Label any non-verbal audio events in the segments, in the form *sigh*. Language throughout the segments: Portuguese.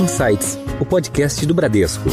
Insights, o podcast do Bradesco.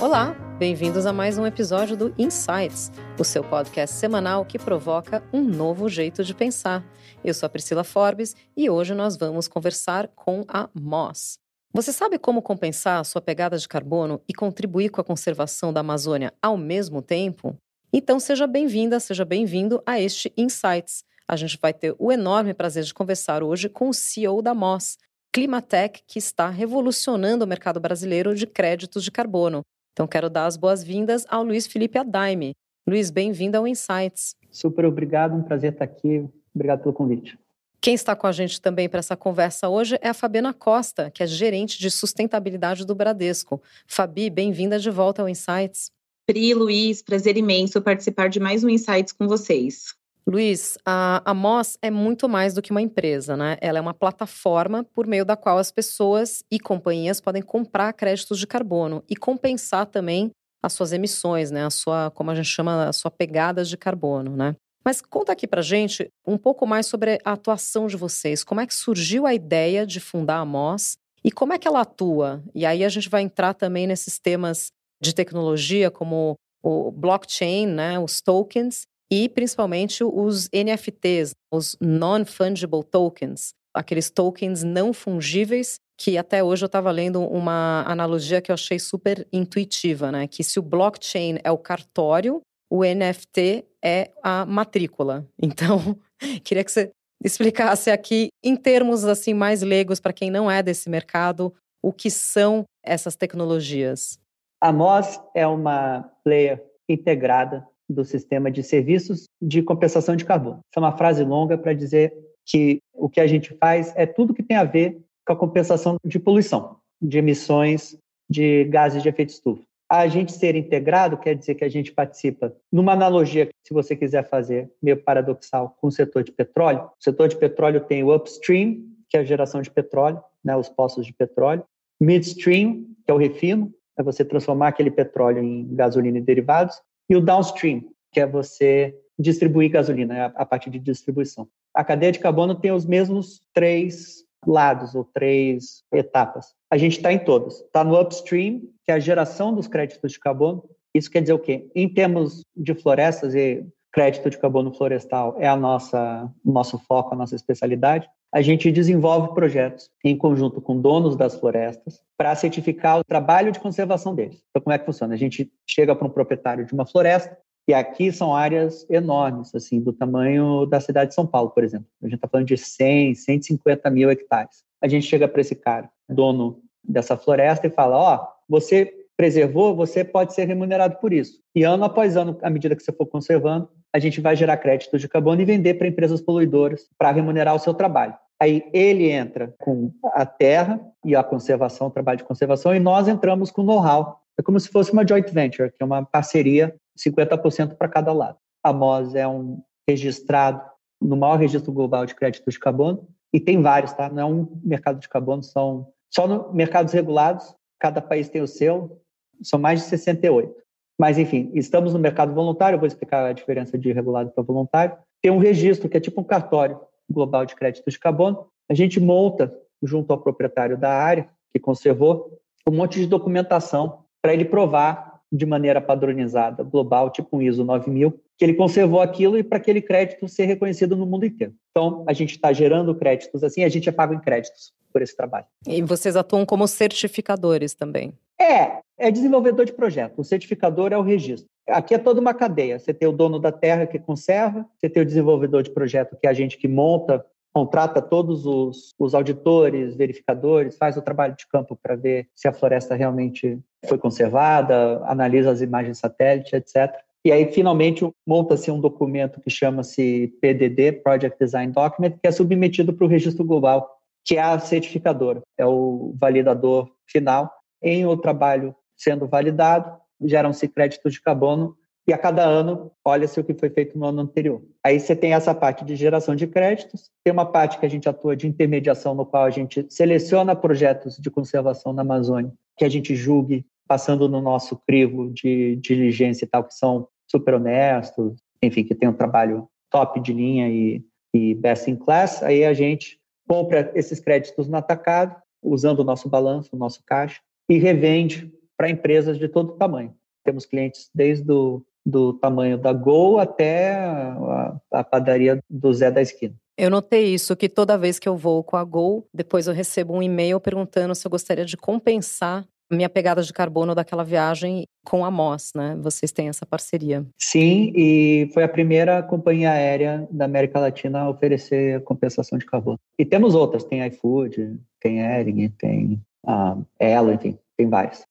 Olá, bem-vindos a mais um episódio do Insights, o seu podcast semanal que provoca um novo jeito de pensar. Eu sou a Priscila Forbes e hoje nós vamos conversar com a Moss. Você sabe como compensar a sua pegada de carbono e contribuir com a conservação da Amazônia ao mesmo tempo? Então seja bem-vinda, seja bem-vindo a este Insights. A gente vai ter o enorme prazer de conversar hoje com o CEO da Moss, Climatec, que está revolucionando o mercado brasileiro de créditos de carbono. Então quero dar as boas-vindas ao Luiz Felipe Adaime. Luiz, bem-vindo ao Insights. Super obrigado, um prazer estar aqui. Obrigado pelo convite. Quem está com a gente também para essa conversa hoje é a Fabiana Costa, que é gerente de sustentabilidade do Bradesco. Fabi, bem-vinda de volta ao Insights. Pri, Luiz, prazer imenso participar de mais um Insights com vocês. Luiz, a, Moss é muito mais do que uma empresa, né? Ela é uma plataforma por meio da qual as pessoas e companhias podem comprar créditos de carbono e compensar também as suas emissões, né? A sua, como a gente chama, a sua pegada de carbono, né? Mas conta aqui pra gente um pouco mais sobre a atuação de vocês. Como é que surgiu a ideia de fundar a Moss e como é que ela atua? E aí a gente vai entrar também nesses temas de tecnologia, como o blockchain, né, os tokens, e principalmente os NFTs, os Non-Fungible Tokens, aqueles tokens não fungíveis, que até hoje eu estava lendo uma analogia que eu achei super intuitiva, né? Que se o blockchain é o cartório, o NFT é a matrícula. *laughs* Então, queria que você explicasse aqui, em termos assim mais leigos, para quem não é desse mercado, o que são essas tecnologias. A MOS é uma player integrada do sistema de serviços de compensação de carbono. Essa é uma frase longa para dizer que o que a gente faz é tudo que tem a ver com a compensação de poluição, de emissões de gases de efeito estufa. A gente ser integrado quer dizer que a gente participa numa analogia, se você quiser fazer, meio paradoxal, com o setor de petróleo. O setor de petróleo tem o upstream, que é a geração de petróleo, né, os poços de petróleo, midstream, que é o refino, é você transformar aquele petróleo em gasolina e derivados, e o downstream, que é você distribuir gasolina, é a partir de distribuição. A cadeia de carbono tem os mesmos três lados ou três etapas. A gente está em todos. Está no upstream, que é a geração dos créditos de carbono. Isso quer dizer o quê? Em termos de florestas e crédito de carbono florestal é a nossa nosso foco, a nossa especialidade a gente desenvolve projetos em conjunto com donos das florestas para certificar o trabalho de conservação deles. Então, como é que funciona? A gente chega para um proprietário de uma floresta, e aqui são áreas enormes, assim, do tamanho da cidade de São Paulo, por exemplo. A gente está falando de 100, 150 mil hectares. A gente chega para esse cara, dono dessa floresta, e fala: Ó, oh, você preservou, você pode ser remunerado por isso. E ano após ano, à medida que você for conservando, a gente vai gerar créditos de carbono e vender para empresas poluidoras para remunerar o seu trabalho. Aí ele entra com a terra e a conservação, o trabalho de conservação, e nós entramos com know-how. É como se fosse uma joint venture, que é uma parceria, 50% para cada lado. A MOS é um registrado no maior registro global de créditos de carbono, e tem vários, tá? Não é um mercado de carbono, são só no mercados regulados, cada país tem o seu, são mais de 68. Mas, enfim, estamos no mercado voluntário, eu vou explicar a diferença de regulado para voluntário. Tem um registro, que é tipo um cartório, global de créditos de carbono, a gente monta, junto ao proprietário da área, que conservou, um monte de documentação para ele provar de maneira padronizada, global, tipo um ISO 9000, que ele conservou aquilo e para aquele crédito ser reconhecido no mundo inteiro. Então, a gente está gerando créditos assim, a gente é pago em créditos por esse trabalho. E vocês atuam como certificadores também? É, é desenvolvedor de projeto. O certificador é o registro. Aqui é toda uma cadeia. Você tem o dono da terra que conserva, você tem o desenvolvedor de projeto, que é a gente que monta, contrata todos os, os auditores, verificadores, faz o trabalho de campo para ver se a floresta realmente foi conservada, analisa as imagens satélite, etc. E aí, finalmente, monta-se um documento que chama-se PDD, Project Design Document, que é submetido para o registro global, que é a certificadora, é o validador final. Em o trabalho sendo validado, geram-se créditos de carbono e a cada ano olha-se o que foi feito no ano anterior. Aí você tem essa parte de geração de créditos, tem uma parte que a gente atua de intermediação, no qual a gente seleciona projetos de conservação na Amazônia, que a gente julgue, passando no nosso crivo de diligência e tal, que são super honestos, enfim, que tem um trabalho top de linha e, e best in class, aí a gente compra esses créditos no atacado, usando o nosso balanço, o nosso caixa, e revende para empresas de todo tamanho. Temos clientes desde o do tamanho da Gol até a, a, padaria do Zé da esquina. Eu notei isso, que toda vez que eu vou com a Gol, depois eu recebo um e-mail perguntando se eu gostaria de compensar minha pegada de carbono daquela viagem com a Moss, né? Vocês têm essa parceria. Sim, e foi a primeira companhia aérea da América Latina a oferecer compensação de carbono. E temos outras, tem iFood, tem Ering, tem a Elo, enfim, tem várias.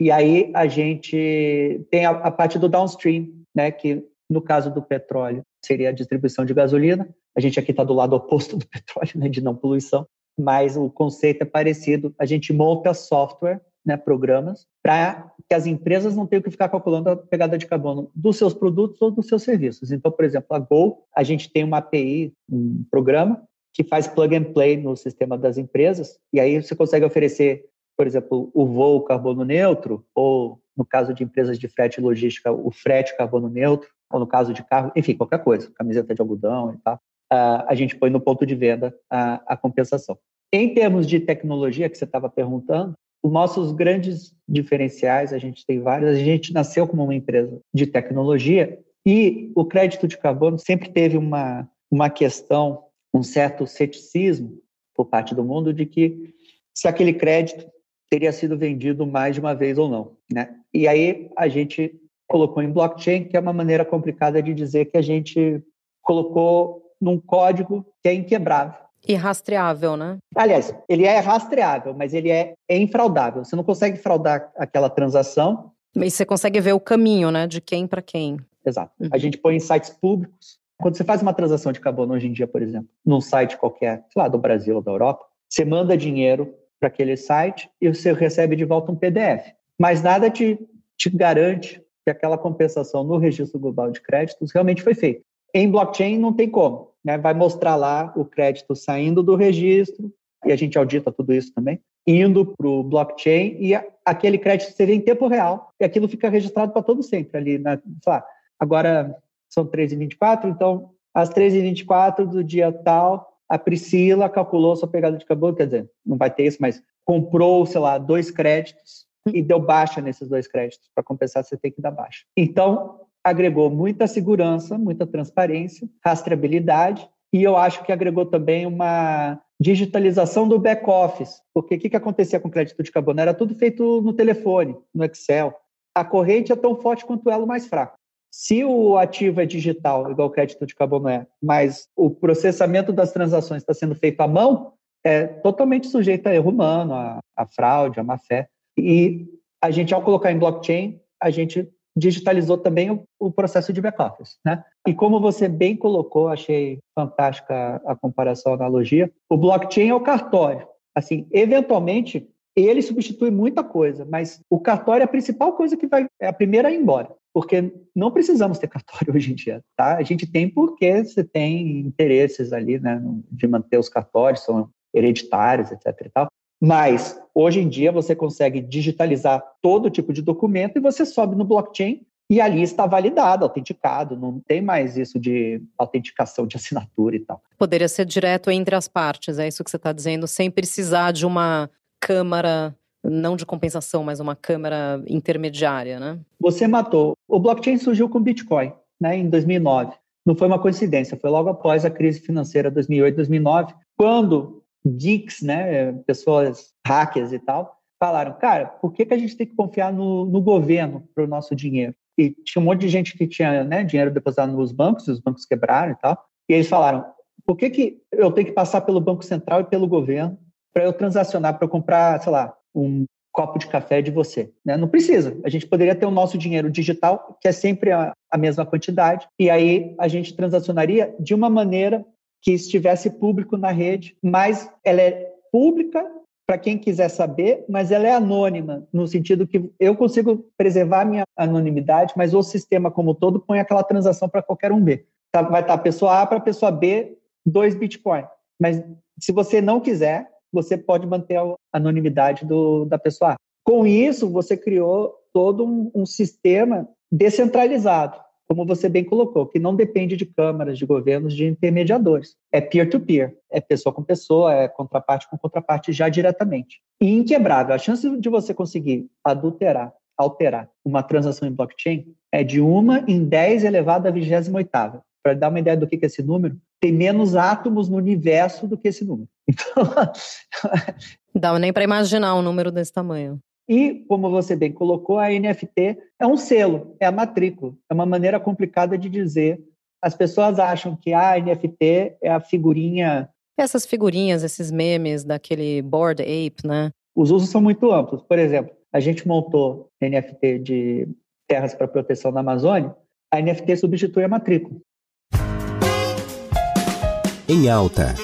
E aí a gente tem a, a parte do downstream, né? Que no caso do petróleo seria a distribuição de gasolina. A gente aqui está do lado oposto do *laughs* petróleo, né? De não poluição mas o conceito é parecido. A gente monta software né, programas, para que as empresas não tenham que ficar calculando a pegada de carbono dos seus produtos ou dos seus serviços. Então, por exemplo, a Go, a gente tem uma API, um programa, que faz plug and play no sistema das empresas, e aí você consegue oferecer, por exemplo, o voo carbono neutro, ou no caso de empresas de frete e logística, o frete carbono neutro, ou no caso de carro, enfim, qualquer coisa, camiseta de algodão e tal, uh, a gente põe no ponto de venda a, a compensação. Em termos de tecnologia que você estava perguntando, os nossos grandes diferenciais, a gente tem vários, a gente nasceu como uma empresa de tecnologia e o crédito de carbono sempre teve uma, uma questão, um certo ceticismo por parte do mundo de que se aquele crédito teria sido vendido mais de uma vez ou não. Né? E aí a gente colocou em blockchain, que é uma maneira complicada de dizer que a gente colocou num código que é inquebrável. E rastreável, né? Aliás, ele é rastreável, mas ele é, é infraudável. Você não consegue fraudar aquela transação. E você consegue ver o caminho, né? De quem para quem. Exato. Uhum. A gente põe em sites públicos. Quando você faz uma transação de carbono hoje em dia, por exemplo, num site qualquer, sei lá, do Brasil ou da Europa, você manda dinheiro para aquele site e você recebe de volta um PDF. Mas nada te, te garante que aquela compensação no registro global de créditos realmente foi feita. Em blockchain não tem como né, vai mostrar lá o crédito saindo do registro, e a gente audita tudo isso também, indo para o blockchain, e aquele crédito seria em tempo real, e aquilo fica registrado para todo sempre ali. Na, lá, agora são 3h24, então às 3h24 do dia tal, a Priscila calculou sua pegada de carbono, quer dizer, não vai ter isso, mas comprou, sei lá, dois créditos e deu baixa nesses dois créditos. Para compensar, você tem que dar baixa. Então, agregou muita segurança, muita transparência, rastreabilidade, e eu acho que agregou também uma digitalização do back-office, porque o que, que acontecia com o crédito de carbono? Era tudo feito no telefone, no Excel. A corrente é tão forte quanto o mais fraco. Se o ativo é digital, igual o crédito de carbono é, mas o processamento das transações está sendo feito à mão, é totalmente sujeito a erro humano, a, a fraude, a má fé. E a gente, ao colocar em blockchain, a gente digitalizou também o, o processo de back-office. Né? E como você bem colocou, achei fantástica a, a comparação, a analogia, o blockchain é o cartório. Assim, eventualmente, ele substitui muita coisa, mas o cartório é a principal coisa que vai, é a primeira a ir embora, porque não precisamos ter cartório *laughs* hoje em dia, tá? A gente tem porque você tem interesses ali, né, de manter os cartórios, são hereditários, etc e tal. Mas hoje em dia você consegue digitalizar todo tipo de documento e você sobe no blockchain e ali está validado, autenticado, não tem mais isso de autenticação de assinatura e tal. Poderia ser direto entre as partes, é isso que você está dizendo, sem precisar de uma câmara, não de compensação, mas uma câmara intermediária, né? Você matou. O blockchain surgiu com Bitcoin, né, em 2009. Não foi uma coincidência, foi logo após a crise financeira 2008, 2009, quando geeks, né, pessoas hackers e tal, falaram, cara, por que, que a gente tem que confiar no, no governo para o nosso dinheiro? E tinha um monte de gente que tinha né, dinheiro depositado nos bancos, e os bancos quebraram e tal, e eles falaram, por que, que eu tenho que passar pelo Banco Central e pelo governo para eu transacionar, para eu comprar, sei lá, um copo de café de você? Né? Não precisa. A gente poderia ter o nosso dinheiro digital, que é sempre a, a mesma quantidade, e aí a gente transacionaria de uma maneira que estivesse público na rede, mas ela é pública para quem quiser saber, mas ela é anônima, no sentido que eu consigo preservar minha anonimidade, mas o sistema como todo põe aquela transação para qualquer um ver. Tá, vai estar a pessoa A para a pessoa B, dois Bitcoin. Mas se você não quiser, você pode manter a anonimidade do, da pessoa A. Com isso, você criou todo um, um sistema descentralizado como você bem colocou, que não depende de câmaras, de governos, de intermediadores. É peer-to-peer, -peer, é pessoa com pessoa, é contraparte com contraparte já diretamente. E inquebrável. A chance de você conseguir adulterar, alterar uma transação em blockchain é de uma em 10 elevado à 28 Para dar uma ideia do que é esse número, tem menos átomos no universo do que esse número. *laughs* Então, Dá nem para imaginar um número desse tamanho. E, como você bem colocou, a NFT é um selo, é a matrícula. É uma maneira complicada de dizer. As pessoas acham que a NFT é a figurinha. Essas figurinhas, esses memes daquele Board Ape, né? Os usos são muito amplos. Por exemplo, a gente montou NFT de terras para proteção da Amazônia. A NFT substitui a matrícula. Em alta.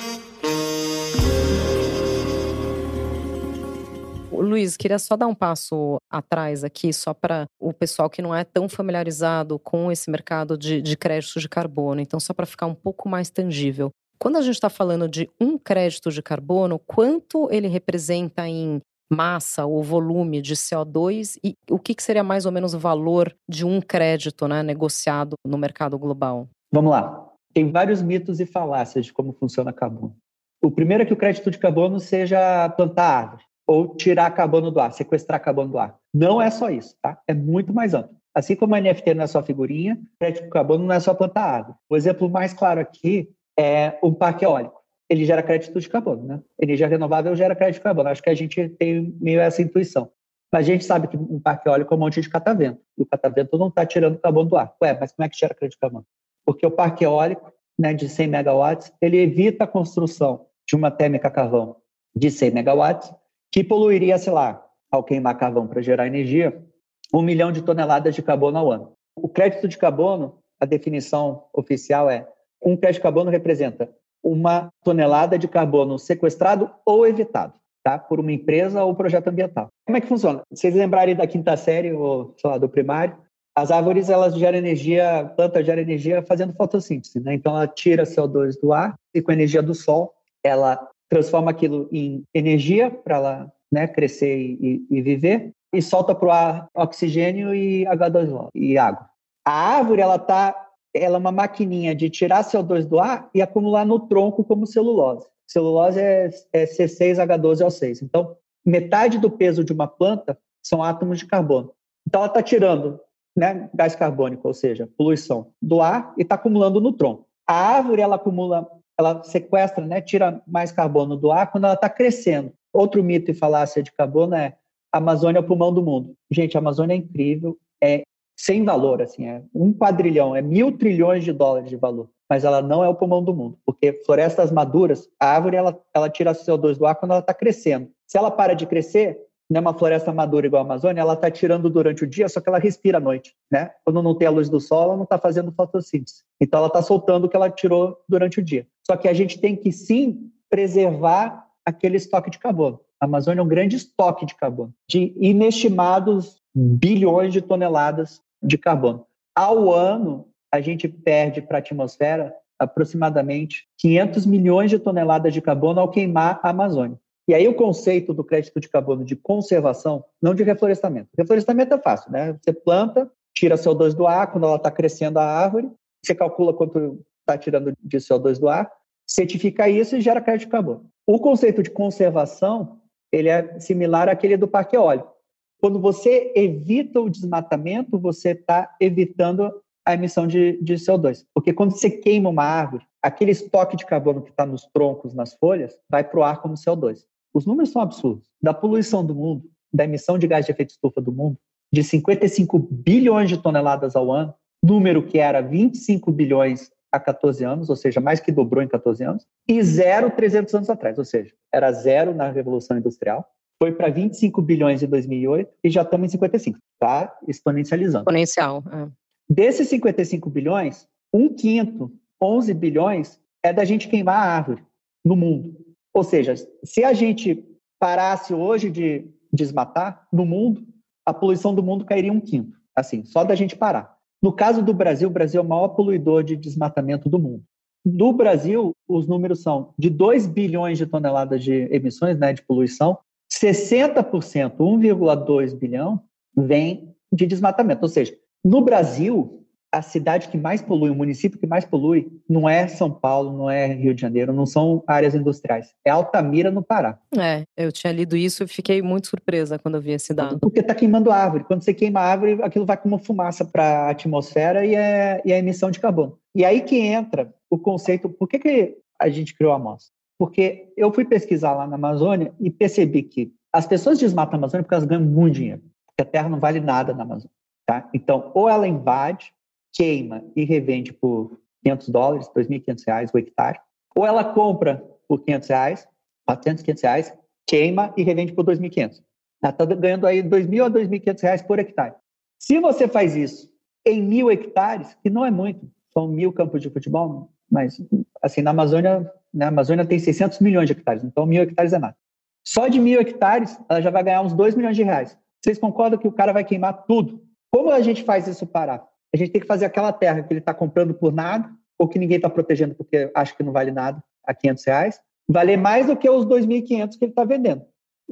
Luiz, queria só dar um passo atrás aqui, só para o pessoal que não é tão familiarizado com esse mercado de, de créditos de carbono. Então, só para ficar um pouco mais tangível. Quando a gente está falando de um crédito de carbono, quanto ele representa em massa ou volume de CO2 e o que, que seria mais ou menos o valor de um crédito né, negociado no mercado global? Vamos lá. Tem vários mitos e falácias de como funciona carbono. O primeiro é que o crédito de carbono seja plantar árvore ou tirar carbono do ar, sequestrar carbono do ar. Não é só isso, tá? É muito mais amplo. Assim como a NFT não é só figurinha, crédito de carbono não é só plantar árvore. O exemplo mais claro aqui é um parque eólico. Ele gera crédito de carbono, né? Energia renovável gera crédito de carbono. Acho que a gente tem meio essa intuição. Mas a gente sabe que um parque eólico é um monte de catavento. E o catavento não está tirando carbono do ar. Ué, mas como é que gera crédito de carbono? Porque o parque eólico, né, de 100 megawatts, ele evita a construção de uma térmica carvão de 100 megawatts que poluiria, sei lá, ao queimar carvão para gerar energia, um milhão de toneladas de carbono ao ano. O crédito de carbono, a definição oficial é um crédito de carbono representa uma tonelada de carbono sequestrado ou evitado, tá? Por uma empresa ou projeto ambiental. Como é que funciona? Se vocês lembrarem da quinta série ou, sei lá, do primário, as árvores elas geram energia, a planta gera energia fazendo fotossíntese, né? Então ela tira CO2 do ar e com a energia do sol ela transforma aquilo em energia para ela né, crescer e, e, viver e solta para o ar oxigênio e H2O e água. A árvore ela tá, ela é uma maquininha de tirar CO2 do ar e acumular no tronco como celulose. Celulose é, é C6H12O6. Então, metade do peso de uma planta são átomos de carbono. Então, ela está tirando né, gás carbônico, ou seja, poluição, do ar e está acumulando no tronco. A árvore ela acumula ela sequestra, né, tira mais carbono do ar quando ela está crescendo. Outro mito e falácia de carbono é a Amazônia é o pulmão do mundo. Gente, a Amazônia é incrível, é sem valor, assim, é um quadrilhão, é mil trilhões de dólares de valor, mas ela não é o pulmão do mundo, porque florestas maduras, a árvore ela, ela tira CO2 do ar quando ela está crescendo. Se ela para de crescer, não é uma floresta madura igual a Amazônia, ela está tirando durante o dia, só que ela respira à noite, né? Quando não tem a luz do sol, ela não está fazendo fotossíntese. Então ela está soltando o que ela tirou durante o dia. Só que a gente tem que sim preservar aquele estoque de carbono. A Amazônia é um grande estoque de carbono, de inestimados bilhões de toneladas de carbono. Ao ano, a gente perde para a atmosfera aproximadamente 500 milhões de toneladas de carbono ao queimar a Amazônia. E aí o conceito do crédito de carbono de conservação, não de reflorestamento. Reflorestamento é fácil, né? Você planta, tira CO2 do ar quando ela está crescendo a árvore, você calcula quanto está tirando de CO2 do ar, certifica isso e gera crédito de carbono. O conceito de conservação, ele é similar àquele do parque eólico. Quando você evita o desmatamento, você está evitando a emissão de, de CO2. Porque quando você queima uma árvore, aquele estoque de carbono que está nos troncos, nas folhas, vai para o ar como CO2. Os números são absurdos. Da poluição do mundo, da emissão de gás de efeito estufa do mundo, de 55 bilhões de toneladas ao ano, número que era 25 bilhões há 14 anos, ou seja, mais que dobrou em 14 anos, e zero 300 anos atrás, ou seja, era zero na Revolução Industrial, foi para 25 bilhões em 2008 e já estamos em 55, tá exponencializando. Exponencial. É. Desses 55 bilhões, um quinto, 11 bilhões, é da gente queimar a árvore no mundo. Ou seja, se a gente parasse hoje de desmatar no mundo, a poluição do mundo cairia um quinto, assim, só da gente parar. No caso do Brasil, o Brasil é o maior poluidor de desmatamento do mundo. No Brasil, os números são de 2 bilhões de toneladas de emissões né, de poluição, 60%, 1,2 bilhão, vem de desmatamento. Ou seja, no Brasil, a cidade que mais polui, o município que mais polui, não é São Paulo, não é Rio de Janeiro, não são áreas industriais. É Altamira, no Pará. É, eu tinha lido isso e fiquei muito surpresa quando eu vi esse dado. Porque está queimando árvore. Quando você queima árvore, aquilo vai como fumaça para a atmosfera e é, e é emissão de carbono. E aí que entra o conceito, por que, que a gente criou a amostra? Porque eu fui pesquisar lá na Amazônia e percebi que as pessoas desmatam a Amazônia porque elas ganham muito dinheiro. Porque a terra não vale nada na Amazônia. Tá? Então, ou ela invade, queima e revende por 500 dólares, 2.500 reais o hectare, ou ela compra por 500 reais, 400, 500 reais, queima e revende por 2.500. Ela está ganhando aí 2.000 a 2.500 reais por hectare. Se você faz isso em mil hectares, que não é muito, são mil campos de futebol, mas assim na Amazônia, na Amazônia tem 600 milhões de hectares, então mil hectares é nada. Só de mil hectares, ela já vai ganhar uns 2 milhões de reais. Vocês concordam que o cara vai queimar tudo? Como a gente faz isso parar? A gente tem que fazer aquela terra que ele está comprando por nada, ou que ninguém está protegendo porque acha que não vale nada, a 500 reais, valer mais do que os 2.500 que ele está vendendo.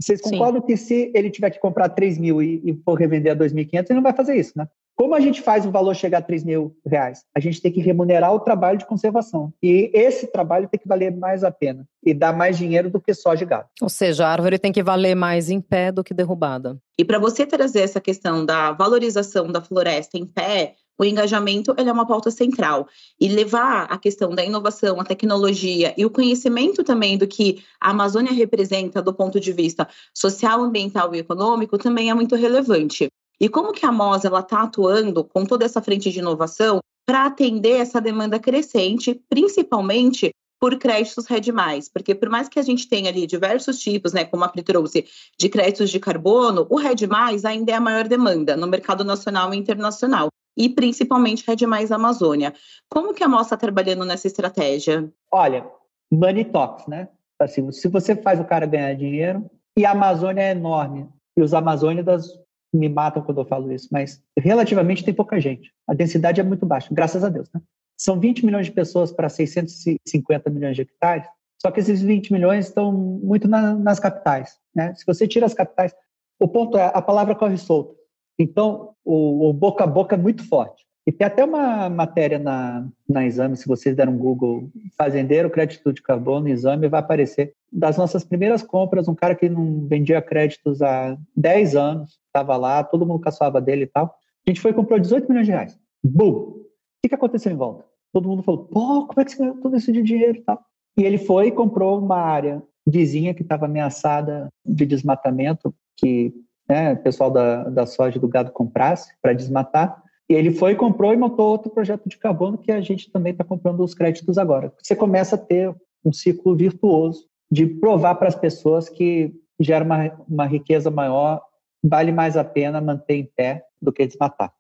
Vocês concordam Sim. que se ele tiver que comprar 3 mil e, e for revender a 2.500, ele não vai fazer isso, né? Como a gente faz o valor chegar a 3 mil reais? A gente tem que remunerar o trabalho de conservação. E esse trabalho tem que valer mais a pena e dar mais dinheiro do que só de gado. Ou seja, a árvore tem que valer mais em pé do que derrubada. E para você trazer essa questão da valorização da floresta em pé, o engajamento ele é uma pauta central. E levar a questão da inovação, a tecnologia e o conhecimento também do que a Amazônia representa do ponto de vista social, ambiental e econômico também é muito relevante. E como que a MOS está atuando com toda essa frente de inovação para atender essa demanda crescente, principalmente por créditos RED+, porque por mais que a gente tenha ali diversos tipos, né, como a Pri trouxe, de créditos de carbono, o RED+, ainda é a maior demanda no mercado nacional e internacional, e principalmente RED+, Amazônia. Como que a MOS está trabalhando nessa estratégia? Olha, money talks, né? Assim, se você faz o cara ganhar dinheiro, e a Amazônia é enorme, e os amazônidas me matam quando eu falo isso, mas relativamente tem pouca gente. A densidade é muito baixa, graças a Deus. Né? São 20 milhões de pessoas para 650 milhões de hectares, só que esses 20 milhões estão muito na, nas capitais. Né? Se você tira as capitais, o ponto é, a palavra corre solta. Então, o, o boca a boca é muito forte. E tem até uma matéria na, na Exame, se vocês deram um Google, fazendeiro, crédito de carbono, Exame, vai aparecer. Das nossas primeiras compras, um cara que não vendia créditos há 10 anos, estava lá, todo mundo caçoava dele e tal. A gente foi e comprou 18 milhões de reais. Bum! O que, que aconteceu em volta? Todo mundo falou, pô, como é que você ganhou todo esse dinheiro e tal? E ele foi e comprou uma área vizinha que estava ameaçada de desmatamento, que né, o pessoal da, da soja do gado comprasse para desmatar. E ele foi, comprou e montou outro projeto de carbono que a gente também está comprando os créditos agora. Você começa a ter um ciclo virtuoso de provar para as pessoas que gera uma, uma riqueza maior, vale mais a pena manter em pé do que desmatar.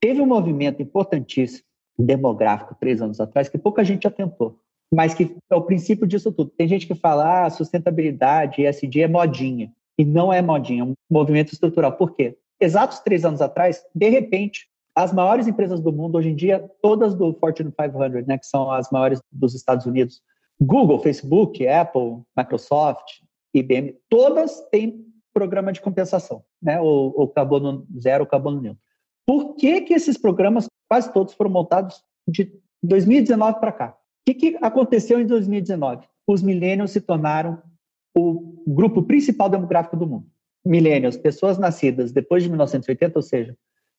Teve um movimento importantíssimo demográfico três anos atrás que pouca gente atentou, mas que é o princípio disso tudo. Tem gente que fala ah, sustentabilidade, ESG é modinha. E não é modinha, é um movimento estrutural. Por quê? Exatos três anos atrás, de repente, as maiores empresas do mundo, hoje em dia, todas do Fortune 500, né, que são as maiores dos Estados Unidos, Google, Facebook, Apple, Microsoft, IBM, todas têm programa de compensação, né, o, o carbono zero, o carbono neutro. Por que, que esses programas, quase todos, foram montados de 2019 para cá? O que, que aconteceu em 2019? Os millennials se tornaram o grupo principal demográfico do mundo. Millennials, pessoas nascidas depois de 1980, ou seja,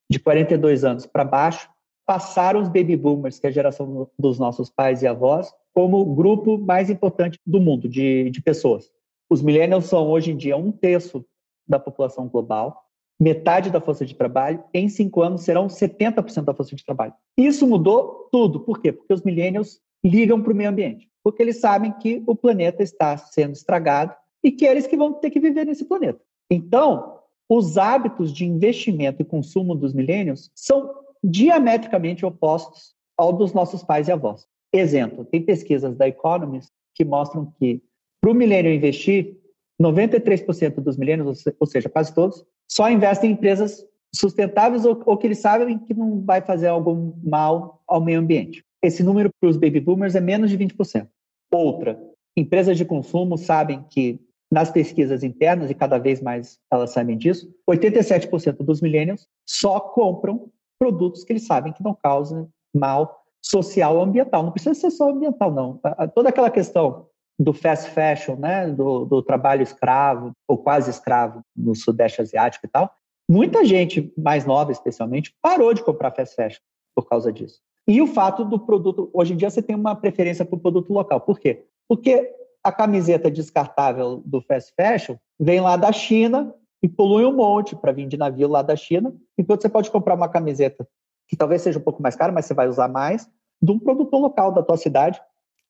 de 42 anos para baixo, passaram os baby boomers, que é a geração dos nossos pais e avós, como o grupo mais importante do mundo de, de pessoas. Os millennials são hoje em dia um terço da população global, metade da força de trabalho, em cinco anos serão 70% da força de trabalho. Isso mudou tudo. Por quê? Porque os millennials ligam para o meio ambiente, porque eles sabem que o planeta está sendo estragado e que eles que vão ter que viver nesse planeta. Então, os hábitos de investimento e consumo dos milênios são diametricamente opostos ao dos nossos pais e avós. Exemplo, tem pesquisas da Economist que mostram que para o milênio investir, 93% dos milênios, ou seja, quase todos, só investem em empresas sustentáveis ou, ou, que eles sabem que não vai fazer algum mal ao meio ambiente. Esse número para os baby boomers é menos de 20%. Outra, empresas de consumo sabem que nas pesquisas internas, e cada vez mais elas sabem disso, 87% dos millennials só compram produtos que eles sabem que não causam mal social ou ambiental. Não precisa ser só ambiental, não. Toda aquela questão do fast fashion, né, do, do trabalho escravo ou quase escravo no Sudeste Asiático e tal, muita gente mais nova, especialmente, parou de comprar fast fashion por causa disso. E o fato do produto, hoje em dia você tem uma preferência por produto local. Por quê? Porque a camiseta descartável do fast fashion vem lá da China e polui um monte para vir de navio lá da China, enquanto você pode comprar uma camiseta que talvez seja um pouco mais cara, mas você vai usar mais, de um produtor local da tua cidade,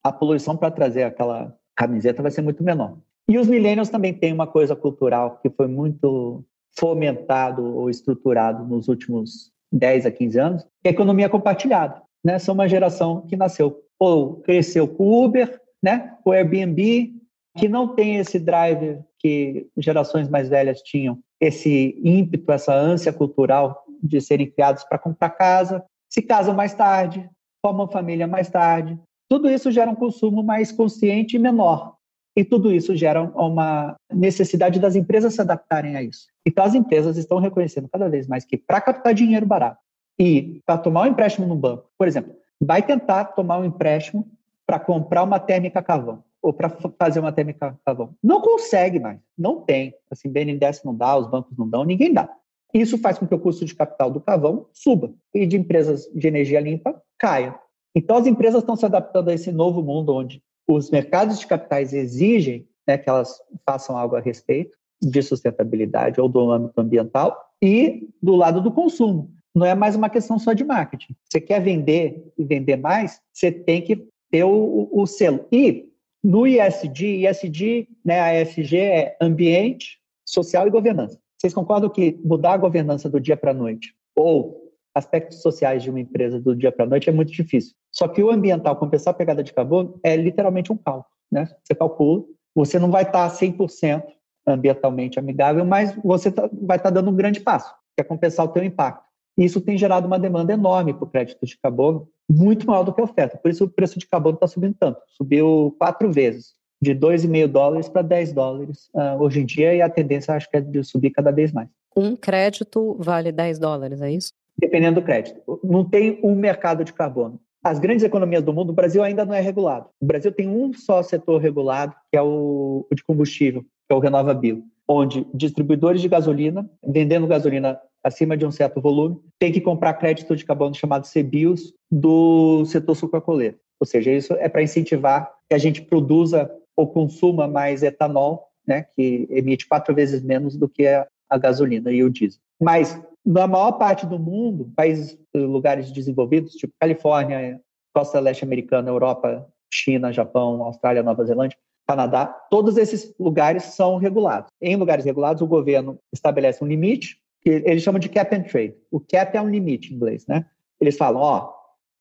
a poluição para trazer aquela camiseta vai ser muito menor. E os millennials também têm uma coisa cultural que foi muito fomentado ou estruturado nos últimos 10 a 15 anos, que é a economia compartilhada. Né? São uma geração que nasceu ou cresceu com Uber, né? com o Airbnb, que não tem esse drive que gerações mais velhas tinham, esse ímpeto, essa ânsia cultural de serem criados para comprar casa, se casam mais tarde, formam família mais tarde. Tudo isso gera um consumo mais consciente e menor. E tudo isso gera uma necessidade das empresas se adaptarem a isso. Então, as empresas estão reconhecendo cada vez mais que para captar dinheiro barato e para tomar um empréstimo no banco, por exemplo, vai tentar tomar um empréstimo para comprar uma térmica carvão ou para fazer uma térmica carvão. Não consegue mais, não tem. Assim, BNDES não dá, os bancos não dão, ninguém dá. Isso faz com que o custo de capital do carvão suba e de empresas de energia limpa caia. Então, as empresas estão se adaptando a esse novo mundo onde os mercados de capitais exigem né, que elas façam algo a respeito de sustentabilidade ou do âmbito ambiental e do lado do consumo. Não é mais uma questão só de marketing. Você quer vender e vender mais, você tem que ter o, o selo. E no ISD, ISD, né, a ESG é ambiente, social e governança. Vocês concordam que mudar a governança do dia para a noite ou aspectos sociais de uma empresa do dia para a noite é muito difícil. Só que o ambiental, compensar a pegada de carbono, é literalmente um cálculo. Né? Você calcula, você não vai estar 100% ambientalmente amigável, mas você tá, vai estar dando um grande passo, que é compensar o teu impacto. Isso tem gerado uma demanda enorme para o crédito de carbono, muito maior do que a oferta. Por isso o preço de carbono está subindo tanto. Subiu quatro vezes, de 2,5 dólares para 10 dólares uh, hoje em dia, e a tendência acho que é de subir cada vez mais. Um crédito vale 10 dólares, é isso? dependendo do crédito. Não tem um mercado de carbono. As grandes economias do mundo, o Brasil ainda não é regulado. O Brasil tem um só setor regulado, que é o, de combustível, que é o RenovaBio, onde distribuidores de gasolina, vendendo gasolina acima de um certo volume, tem que comprar crédito de carbono chamado CBIOS do setor sucrocoleiro. Ou seja, isso é para incentivar que a gente produza ou consuma mais etanol, né, que emite quatro vezes menos do que a, a gasolina e o diesel. Mas na maior parte do mundo, países, lugares desenvolvidos, tipo Califórnia, costa leste americana, Europa, China, Japão, Austrália, Nova Zelândia, Canadá, todos esses lugares são regulados. Em lugares regulados, o governo estabelece um limite, que eles chamam de cap and trade. O cap é um limite em inglês, né? Eles falam, ó,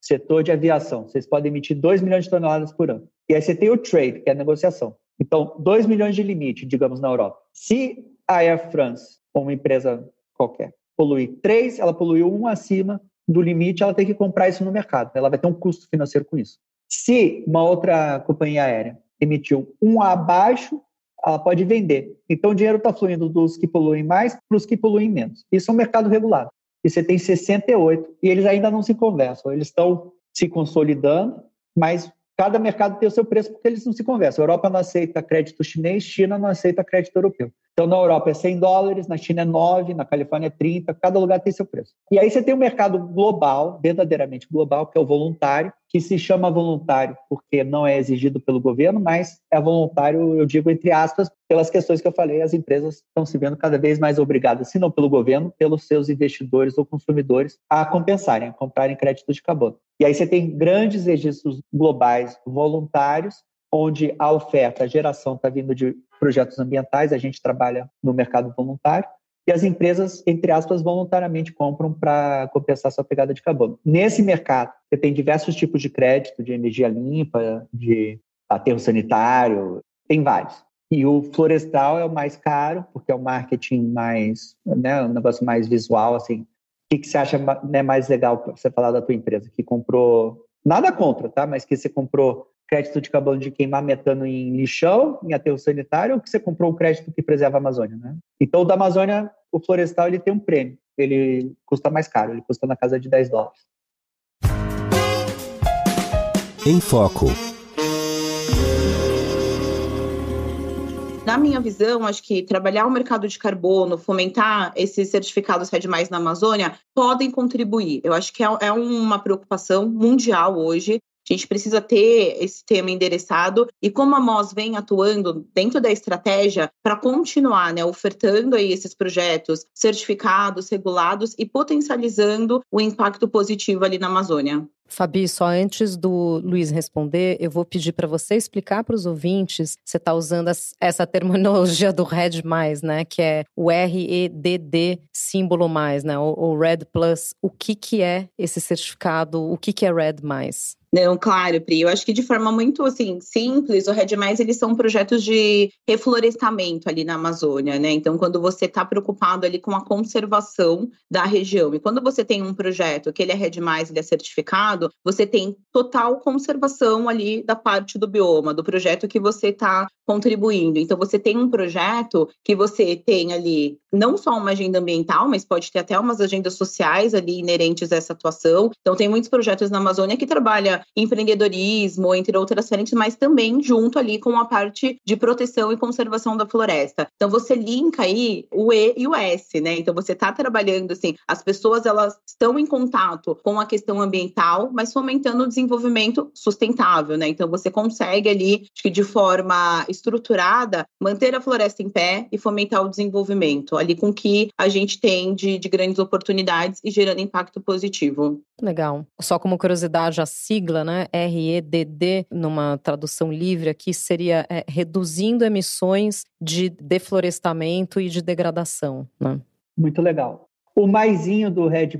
setor de aviação, vocês podem emitir 2 milhões de toneladas por ano. E aí você tem o trade, que é a negociação. Então, 2 milhões de limite, digamos, na Europa. Se a Air France, ou uma empresa qualquer, poluir 3, ela poluiu 1 acima do limite, ela tem que comprar isso no mercado. Ela vai ter um custo financeiro com isso. Se uma outra companhia aérea emitiu um abaixo, ela pode vender. Então o dinheiro está fluindo dos que poluem mais para os que poluem menos. Isso é um mercado regulado. E você tem 68 e eles ainda não se conversam. Eles estão se consolidando, mas cada mercado tem o seu preço porque eles não se conversam. A Europa não aceita crédito chinês, China não aceita crédito europeu. Então, na Europa é 100 dólares, na China é 9, na Califórnia é 30, cada lugar tem seu preço. E aí você tem um mercado global, verdadeiramente global, que é o voluntário, que se chama voluntário porque não é exigido pelo governo, mas é voluntário, eu digo entre aspas, pelas questões que eu falei, as empresas estão se vendo cada vez mais obrigadas, se não pelo governo, pelos seus investidores ou consumidores, a compensarem, a comprarem créditos de carbono. E aí você tem grandes registros globais voluntários, onde a oferta, a geração está vindo de projetos ambientais, a gente trabalha no mercado voluntário, e as empresas, entre aspas, voluntariamente compram para compensar sua pegada de carbono. Nesse mercado, você tem diversos tipos de crédito, de energia limpa, de aterro sanitário, tem vários. E o florestal é o mais caro, porque é o marketing mais, né, um negócio mais visual, assim. O que, que você acha né, mais legal para você falar da tua empresa? Que comprou, nada contra, tá? Mas que você comprou crédito de carbono de queimar metano em lixão, em aterro sanitário, ou que você comprou um crédito que preserva a Amazônia, né? Então, o da Amazônia, o florestal, ele tem um prêmio. ele custa mais caro, ele custa na casa de 10 dólares. Em Foco. Na minha visão, acho que trabalhar o mercado de carbono, fomentar esses certificados RED+, na Amazônia, podem contribuir. Eu acho que é, é uma preocupação mundial hoje. A gente precisa ter esse tema endereçado e como a MOS vem atuando dentro da estratégia para continuar né, ofertando aí esses projetos certificados, regulados e potencializando o impacto positivo ali na Amazônia. Fabi, só antes do Luiz responder, eu vou pedir para você explicar para os ouvintes, você está usando essa terminologia do RED+, né, que é o R-E-D-D símbolo mais, né, o, RED Plus, o que que é esse certificado, o que que é RED+. Não, claro, Pri. Eu acho que de forma muito assim simples, o Red Mais eles são projetos de reflorestamento ali na Amazônia, né? Então, quando você está preocupado ali com a conservação da região e quando você tem um projeto que ele é Red Mais, ele é certificado, você tem total conservação ali da parte do bioma, do projeto que você está contribuindo. Então, você tem um projeto que você tem ali não só uma agenda ambiental, mas pode ter até umas agendas sociais ali inerentes a essa atuação. Então, tem muitos projetos na Amazônia que trabalham empreendedorismo, entre outras frentes, mas também junto ali com a parte de proteção e conservação da floresta. Então você linka aí o E e o S, né? Então você está trabalhando assim, as pessoas elas estão em contato com a questão ambiental, mas fomentando o desenvolvimento sustentável, né? Então você consegue ali, acho que de forma estruturada, manter a floresta em pé e fomentar o desenvolvimento, ali com que a gente tem de, de grandes oportunidades e gerando impacto positivo. Legal. Só como curiosidade, a sigla, né, REDD, numa tradução livre aqui, seria é, reduzindo emissões de deflorestamento e de degradação, né? Muito legal. O maisinho do RED+,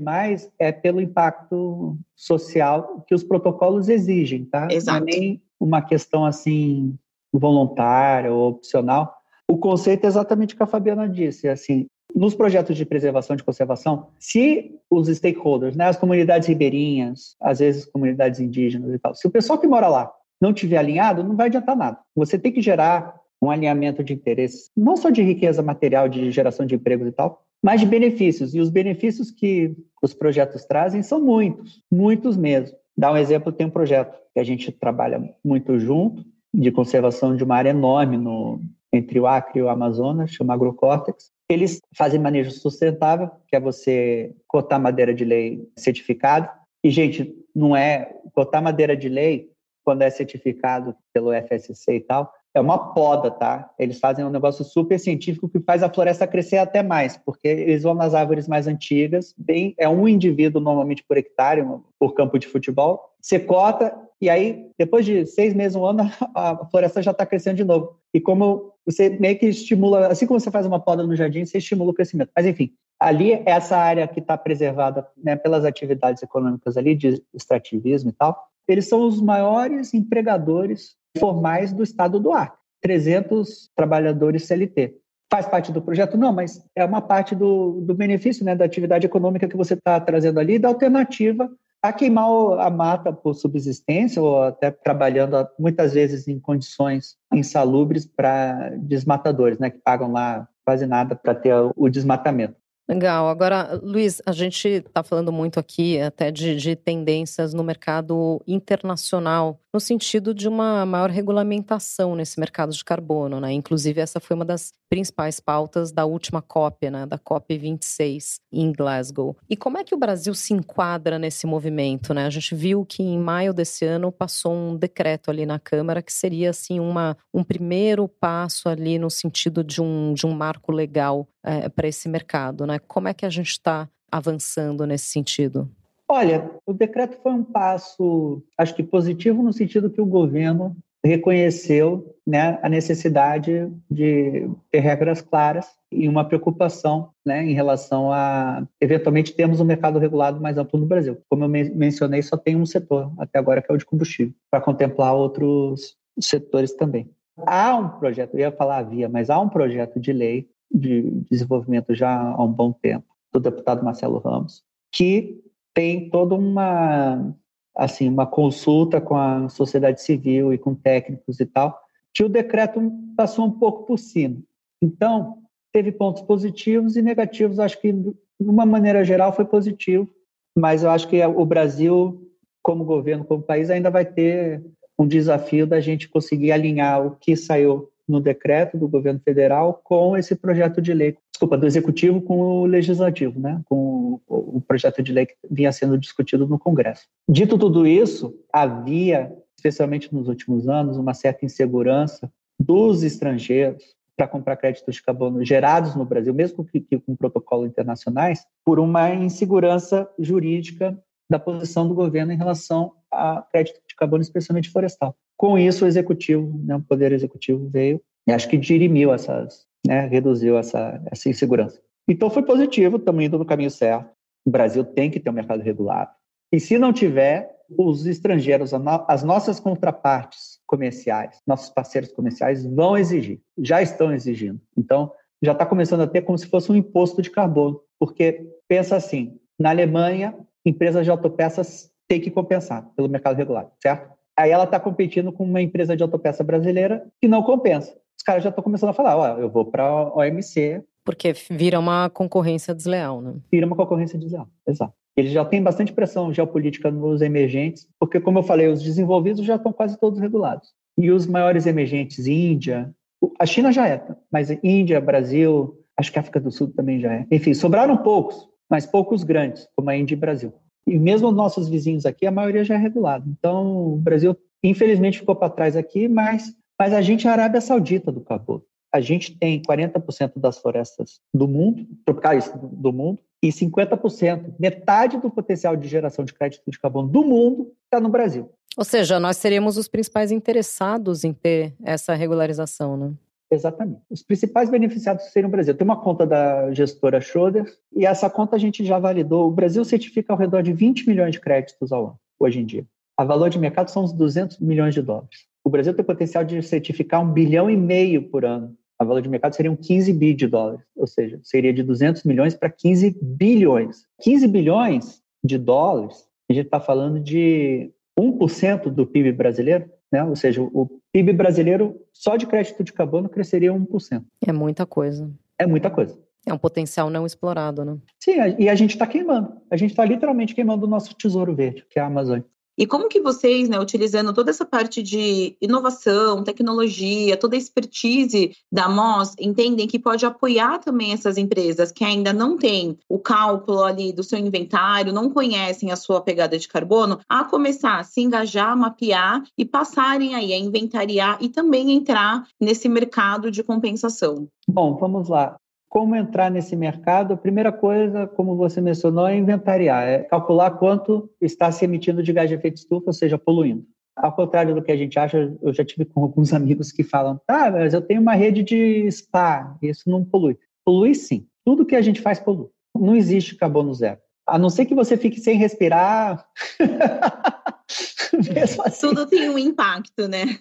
é pelo impacto social que os protocolos exigem, tá? Exato. Não é nem uma questão assim voluntária ou opcional. O conceito é exatamente o que a Fabiana disse, assim, nos projetos de preservação de conservação, se os stakeholders, né, as comunidades ribeirinhas, às vezes comunidades indígenas e tal, se o pessoal que mora lá não tiver alinhado, não vai adiantar nada. Você tem que gerar um alinhamento de interesses, não só de riqueza material, de geração de empregos e tal, mas de benefícios. E os benefícios que os projetos trazem são muitos, muitos mesmo. Dá um exemplo, tem um projeto que a gente trabalha muito junto, de conservação de uma área enorme no, entre o Acre e o Amazonas, chama Agrocórtex, eles fazem manejo sustentável, que é você cotar madeira de lei certificado. E, gente, não é cotar madeira de lei quando é certificado pelo FSC e tal, é uma poda, tá? Eles fazem um negócio super científico que faz a floresta crescer até mais, porque eles vão nas árvores mais antigas, bem, é um indivíduo normalmente por hectare, por campo de futebol, você cota e aí, depois de seis meses, um ano, *laughs* a floresta já está crescendo de novo. E como você meio que estimula, assim como você faz uma poda no jardim, você estimula o crescimento. Mas, enfim, ali, essa área que está preservada né, pelas atividades econômicas ali, de extrativismo e tal, eles são os maiores empregadores formais do estado do Acre. 300 trabalhadores CLT. Faz parte do projeto? Não, mas é uma parte do, do benefício né, da atividade econômica que você está trazendo ali, da alternativa a queimar a mata por subsistência ou até trabalhando muitas vezes em condições insalubres para desmatadores, né, que pagam lá quase nada para ter o desmatamento. Legal. Agora, Luiz, a gente está falando muito aqui até de, de, tendências no mercado internacional, no sentido de uma maior regulamentação nesse mercado de carbono, né? Inclusive, essa foi uma das principais pautas da última COP, né? Da COP 26 em Glasgow. E como é que o Brasil se enquadra nesse movimento, né? A gente viu que em maio desse ano passou um decreto ali na Câmara que seria assim uma, um primeiro passo ali no sentido de um, de um marco legal é, para esse mercado, né? Como é que a gente está avançando nesse sentido? Olha, o decreto foi um passo, acho que positivo no sentido que o governo reconheceu né, a necessidade de ter regras claras e uma preocupação né, em relação a, eventualmente, termos um mercado regulado mais amplo no Brasil. Como eu mencionei, só tem um setor até agora, que é o de combustível, para contemplar outros setores também. Há um projeto, eu ia falar havia, mas há um projeto de lei de desenvolvimento já há um bom tempo, do deputado Marcelo Ramos, que tem toda uma assim uma consulta com a sociedade civil e com técnicos e tal, que o decreto passou um pouco por cima. Então, teve pontos positivos e negativos, acho que de uma maneira geral, foi positivo, mas eu acho que o Brasil, como governo, como país, ainda vai ter um desafio da gente conseguir alinhar o que saiu no decreto do governo federal com esse projeto de lei, desculpa, do executivo com o legislativo, né, com o projeto de lei que vinha sendo discutido no Congresso. Dito tudo isso, havia, especialmente nos últimos anos, uma certa insegurança dos estrangeiros para comprar créditos de carbono gerados no Brasil, mesmo que, que com protocolos internacionais, por uma insegurança jurídica da posição do governo em relação a crédito de carbono, especialmente florestal. Com isso, o executivo, né, o poder executivo veio e acho que dirimiu essas, né, reduziu essa, essa insegurança. Então foi positivo, estamos indo no caminho certo. O Brasil tem que ter um mercado regulado. E se não tiver, os estrangeiros, as nossas contrapartes comerciais, nossos parceiros comerciais vão exigir, já estão exigindo. Então, já está começando a ter como se fosse um imposto de carbono, porque pensa assim, na Alemanha, empresas de autopeças têm que compensar pelo mercado regulado, certo? Aí ela está competindo com uma empresa de autopeça brasileira que não compensa. Os caras já estão começando a falar, ó, eu vou para a OMC. Porque vira uma concorrência desleal, né? Vira uma concorrência desleal, exato. Eles já têm bastante pressão geopolítica nos emergentes, porque, como eu falei, os desenvolvidos já estão quase todos regulados. E os maiores emergentes, Índia, a China já é, mas Índia, Brasil, acho que a África do Sul também já é. Enfim, sobraram poucos, mas poucos grandes, como a Índia e Brasil. E mesmo nossos vizinhos aqui, a maioria já é regulado. Então, o Brasil, infelizmente, ficou para trás aqui, mas, mas a gente é a Arábia Saudita do carbono. A gente tem 40% das florestas do mundo, tropicais do mundo, e 50%, metade do potencial de geração de crédito de carbono do mundo está no Brasil. Ou seja, nós seríamos os principais interessados em ter essa regularização, né? Exatamente. Os principais beneficiados seriam o Brasil. Tem uma conta da gestora Schroeder e essa conta a gente já validou. O Brasil certifica ao redor de 20 milhões de créditos ao ano, hoje em dia. A valor de mercado são uns 200 milhões de dólares. O Brasil tem potencial de certificar um bilhão e meio por ano. A valor de mercado seriam 15 bi de dólares, ou seja, seria de 200 milhões para 15 bilhões. 15 bilhões de dólares, a gente está falando de 1% do PIB brasileiro, né? ou seja, o PIB brasileiro só de crédito de carbono cresceria 1%. É muita coisa. É muita coisa. É um potencial não explorado, né? Sim, e a gente está queimando. A gente está literalmente queimando o nosso tesouro verde, que é a Amazônia. E como que vocês, né, utilizando toda essa parte de inovação, tecnologia, toda a expertise da MOS, entendem que pode apoiar também essas empresas que ainda não têm o cálculo ali do seu inventário, não conhecem a sua pegada de carbono, a começar a se engajar, mapear e passarem aí a inventariar e também entrar nesse mercado de compensação? Bom, vamos lá como entrar nesse mercado, a primeira coisa, como você mencionou, é inventariar, é calcular quanto está se emitindo de gás de efeito estufa, ou seja, poluindo. Ao contrário do que a gente acha, eu já tive com alguns *laughs* amigos que falam, tá, mas eu tenho uma rede de spa, isso não polui. Polui sim. Tudo que a gente faz polui. Não existe carbono zero. A não ser que você fique sem respirar. *laughs* assim. Tudo tem um impacto, né?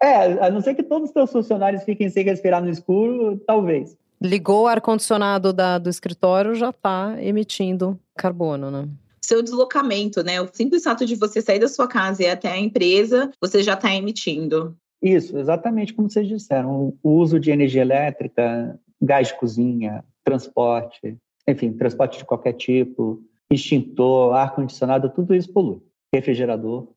É, a não ser que todos os seus funcionários fiquem sem respirar no escuro, talvez. Ligou o ar-condicionado do escritório, já está emitindo carbono, né? Seu deslocamento, né? O simples fato de você sair da sua casa e ir até a empresa, você já está emitindo. Isso, exatamente como vocês disseram. O uso de energia elétrica, gás de cozinha, transporte, enfim, transporte de qualquer tipo, extintor, ar-condicionado, tudo isso polui. Refrigerador.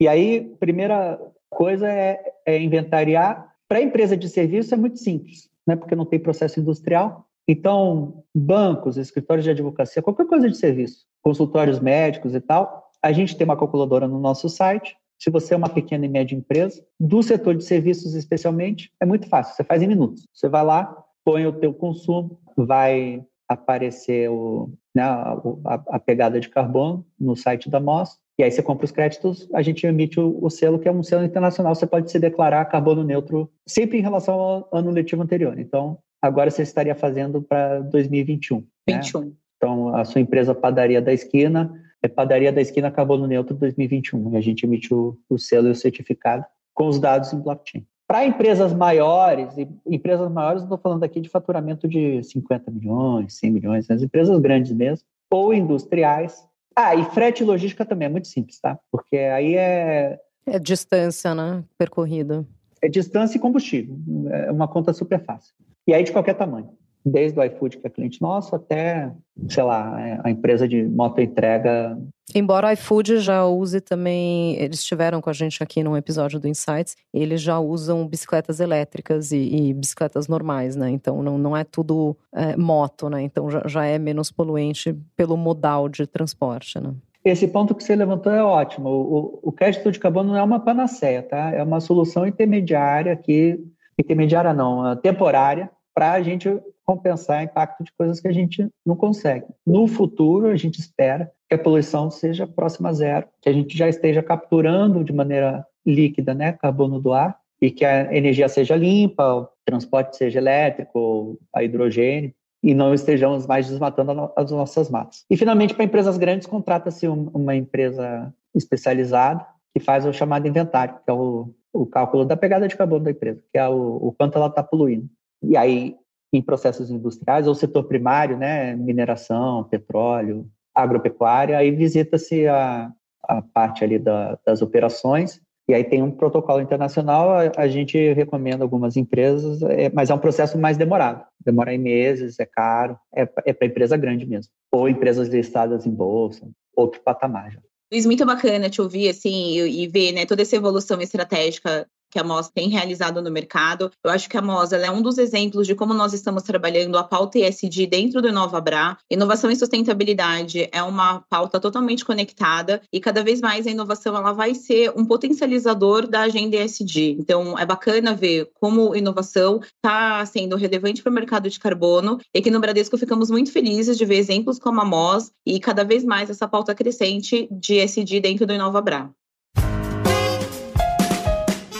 E aí, primeira coisa é, é inventariar. Para a empresa de serviço é muito simples né, porque não tem processo industrial. Então, bancos, escritórios de advocacia, qualquer coisa de serviço, consultórios médicos e tal, a gente tem uma calculadora no nosso site. Se você é uma pequena e média empresa, do setor de serviços especialmente, é muito fácil, você faz em minutos. Você vai lá, põe o teu consumo, vai aparecer o, né, a, a, pegada de carbono no site da MOS, e aí você compra os créditos, a gente emite o, o, selo, que é um selo internacional, você pode se declarar carbono neutro sempre em relação ao ano letivo anterior. Então, agora você estaria fazendo para 2021. 21. Né? Então, a sua empresa Padaria da Esquina é Padaria da Esquina Carbono Neutro 2021. E a gente emite o, o selo e o certificado com os dados em blockchain. Para empresas maiores, empresas maiores, estou falando aqui de faturamento de 50 milhões, 100 milhões, as empresas grandes mesmo, ou industriais, ah, e frete e logística também é muito simples, tá? Porque aí é. É distância, né? Percorrida. É distância e combustível. É uma conta super fácil. E aí de qualquer tamanho. Desde o iFood, que é cliente nosso, até, sei lá, é, a empresa de moto entrega. Embora o iFood já use também, eles estiveram com a gente aqui num episódio do Insights, eles já usam bicicletas elétricas e, e bicicletas normais, né? Então não, não é tudo é, moto, né? Então já, já é menos poluente pelo modal de transporte, né? Esse ponto que você levantou é ótimo. O, o crédito de carbono não é uma panaceia, tá? É uma solução intermediária que intermediária não, temporária, para a gente compensar o impacto de coisas que a gente não consegue. No futuro, a gente espera que a poluição seja próxima a zero, que a gente já esteja capturando de maneira líquida né, carbono do ar e que a energia seja limpa, o transporte seja elétrico, a hidrogênio, e não estejamos mais desmatando as nossas matas. E, finalmente, para empresas grandes, contrata-se uma empresa especializada que faz o chamado inventário, que é o, o cálculo da pegada de carbono da empresa, que é o, o quanto ela está poluindo. E aí, em processos industriais, ou setor primário, né, mineração, petróleo, agropecuária, aí visita-se a, a parte ali da, das operações, e aí tem um protocolo internacional, a, a gente recomenda algumas empresas, é, mas é um processo mais demorado, demora em meses, é caro, é, é para empresa grande mesmo, ou empresas listadas em bolsa, outro patamar já. Luiz, muito bacana te ouvir assim e, e ver né, toda essa evolução estratégica que a MOS tem realizado no mercado. Eu acho que a MOS é um dos exemplos de como nós estamos trabalhando a pauta ESG dentro do InovaBrá. Inovação e sustentabilidade é uma pauta totalmente conectada e cada vez mais a inovação ela vai ser um potencializador da agenda ESG. Então, é bacana ver como inovação está sendo relevante para o mercado de carbono e que no Bradesco ficamos muito felizes de ver exemplos como a MOS e cada vez mais essa pauta crescente de ESG dentro do InovaBrá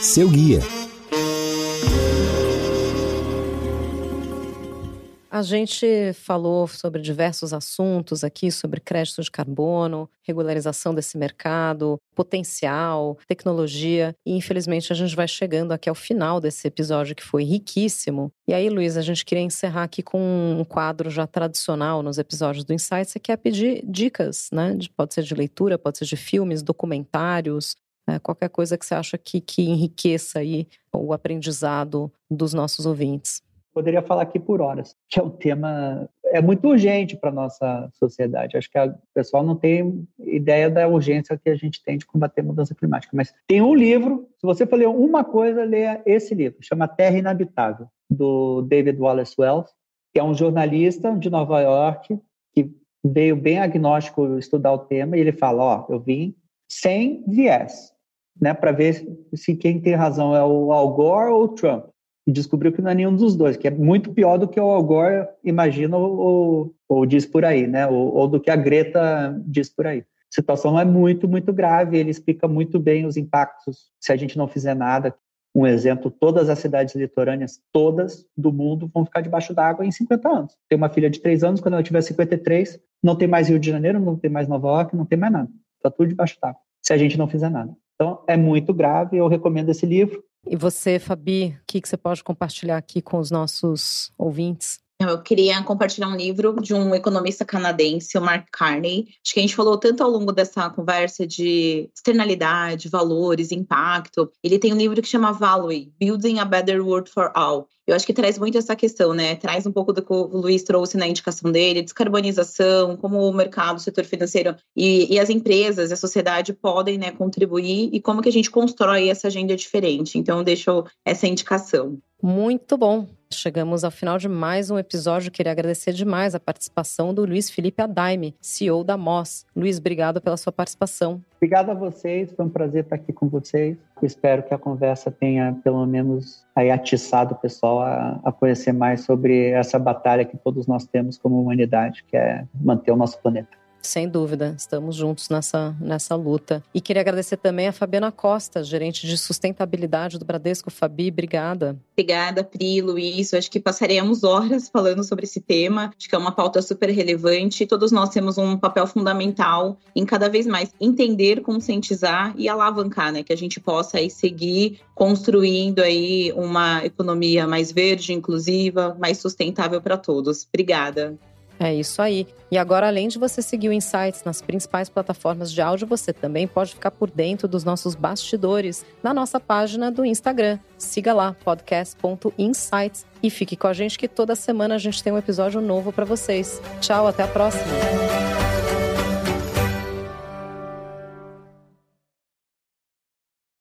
seu guia. A gente falou sobre diversos assuntos aqui, sobre crédito de carbono, regularização desse mercado, potencial, tecnologia, e infelizmente a gente vai chegando aqui ao final desse episódio que foi riquíssimo. E aí, Luiz, a gente queria encerrar aqui com um quadro já tradicional nos episódios do Insights, que é pedir dicas, né? Pode ser de leitura, pode ser de filmes, documentários, é, qualquer coisa que você acha que, que enriqueça aí o aprendizado dos nossos ouvintes. Poderia falar aqui por horas, *laughs* que é um tema é muito urgente para nossa sociedade. Acho que o pessoal não tem ideia da urgência que a gente tem de combater a mudança climática. Mas tem um livro, se você for ler uma coisa, leia esse livro, chama Terra Inabitável, do David Wallace Wells, que é um jornalista de Nova York que veio bem agnóstico estudar o tema e ele fala, ó, eu vim sem viés né, para ver se quem tem razão é o Al Gore ou o Trump. E descobriu que não é nenhum dos dois, que é muito pior do que o Al Gore imagina ou, ou diz por aí, né, ou, ou do que a Greta diz por aí. A situação é muito, muito grave. Ele explica muito bem os impactos se a gente não fizer nada. Um exemplo: todas as cidades litorâneas, todas do mundo, vão ficar debaixo d'água em 50 anos. Tem uma filha de 3 anos, quando ela tiver 53, não tem mais Rio de Janeiro, não tem mais Nova York, não tem mais nada. Está tudo debaixo d'água, se a gente não fizer nada. Então, é muito grave, eu recomendo esse livro. E você, Fabi, o que, que você pode compartilhar aqui com os nossos ouvintes? Eu queria compartilhar um livro de um economista canadense, o Mark Carney. Acho que a gente falou tanto ao longo dessa conversa de externalidade, valores, impacto. Ele tem um livro que chama Value, Building a Better World for All. Eu acho que traz muito essa questão, né? Traz um pouco do que o Luiz trouxe na indicação dele, descarbonização, como o mercado, o setor financeiro e, e as empresas, a sociedade podem né, contribuir e como que a gente constrói essa agenda diferente. Então, deixo essa indicação. Muito bom. Chegamos ao final de mais um episódio. Queria agradecer demais a participação do Luiz Felipe Adaime, CEO da MOS. Luiz, obrigado pela sua participação. Obrigado a vocês, foi um prazer estar aqui com vocês. Espero que a conversa tenha, pelo menos, aí atiçado o pessoal a, a conhecer mais sobre essa batalha que todos nós temos como humanidade, que é manter o nosso planeta. Sem dúvida, estamos juntos nessa, nessa luta. E queria agradecer também a Fabiana Costa, gerente de sustentabilidade do Bradesco. Fabi, obrigada. Obrigada, Pri, Luiz. Eu acho que passaremos horas falando sobre esse tema. Acho que é uma pauta super relevante. Todos nós temos um papel fundamental em cada vez mais entender, conscientizar e alavancar, né? Que a gente possa aí seguir construindo aí uma economia mais verde, inclusiva, mais sustentável para todos. Obrigada. É isso aí. E agora, além de você seguir o Insights nas principais plataformas de áudio, você também pode ficar por dentro dos nossos bastidores na nossa página do Instagram. Siga lá, podcast.insights. E fique com a gente que toda semana a gente tem um episódio novo para vocês. Tchau, até a próxima.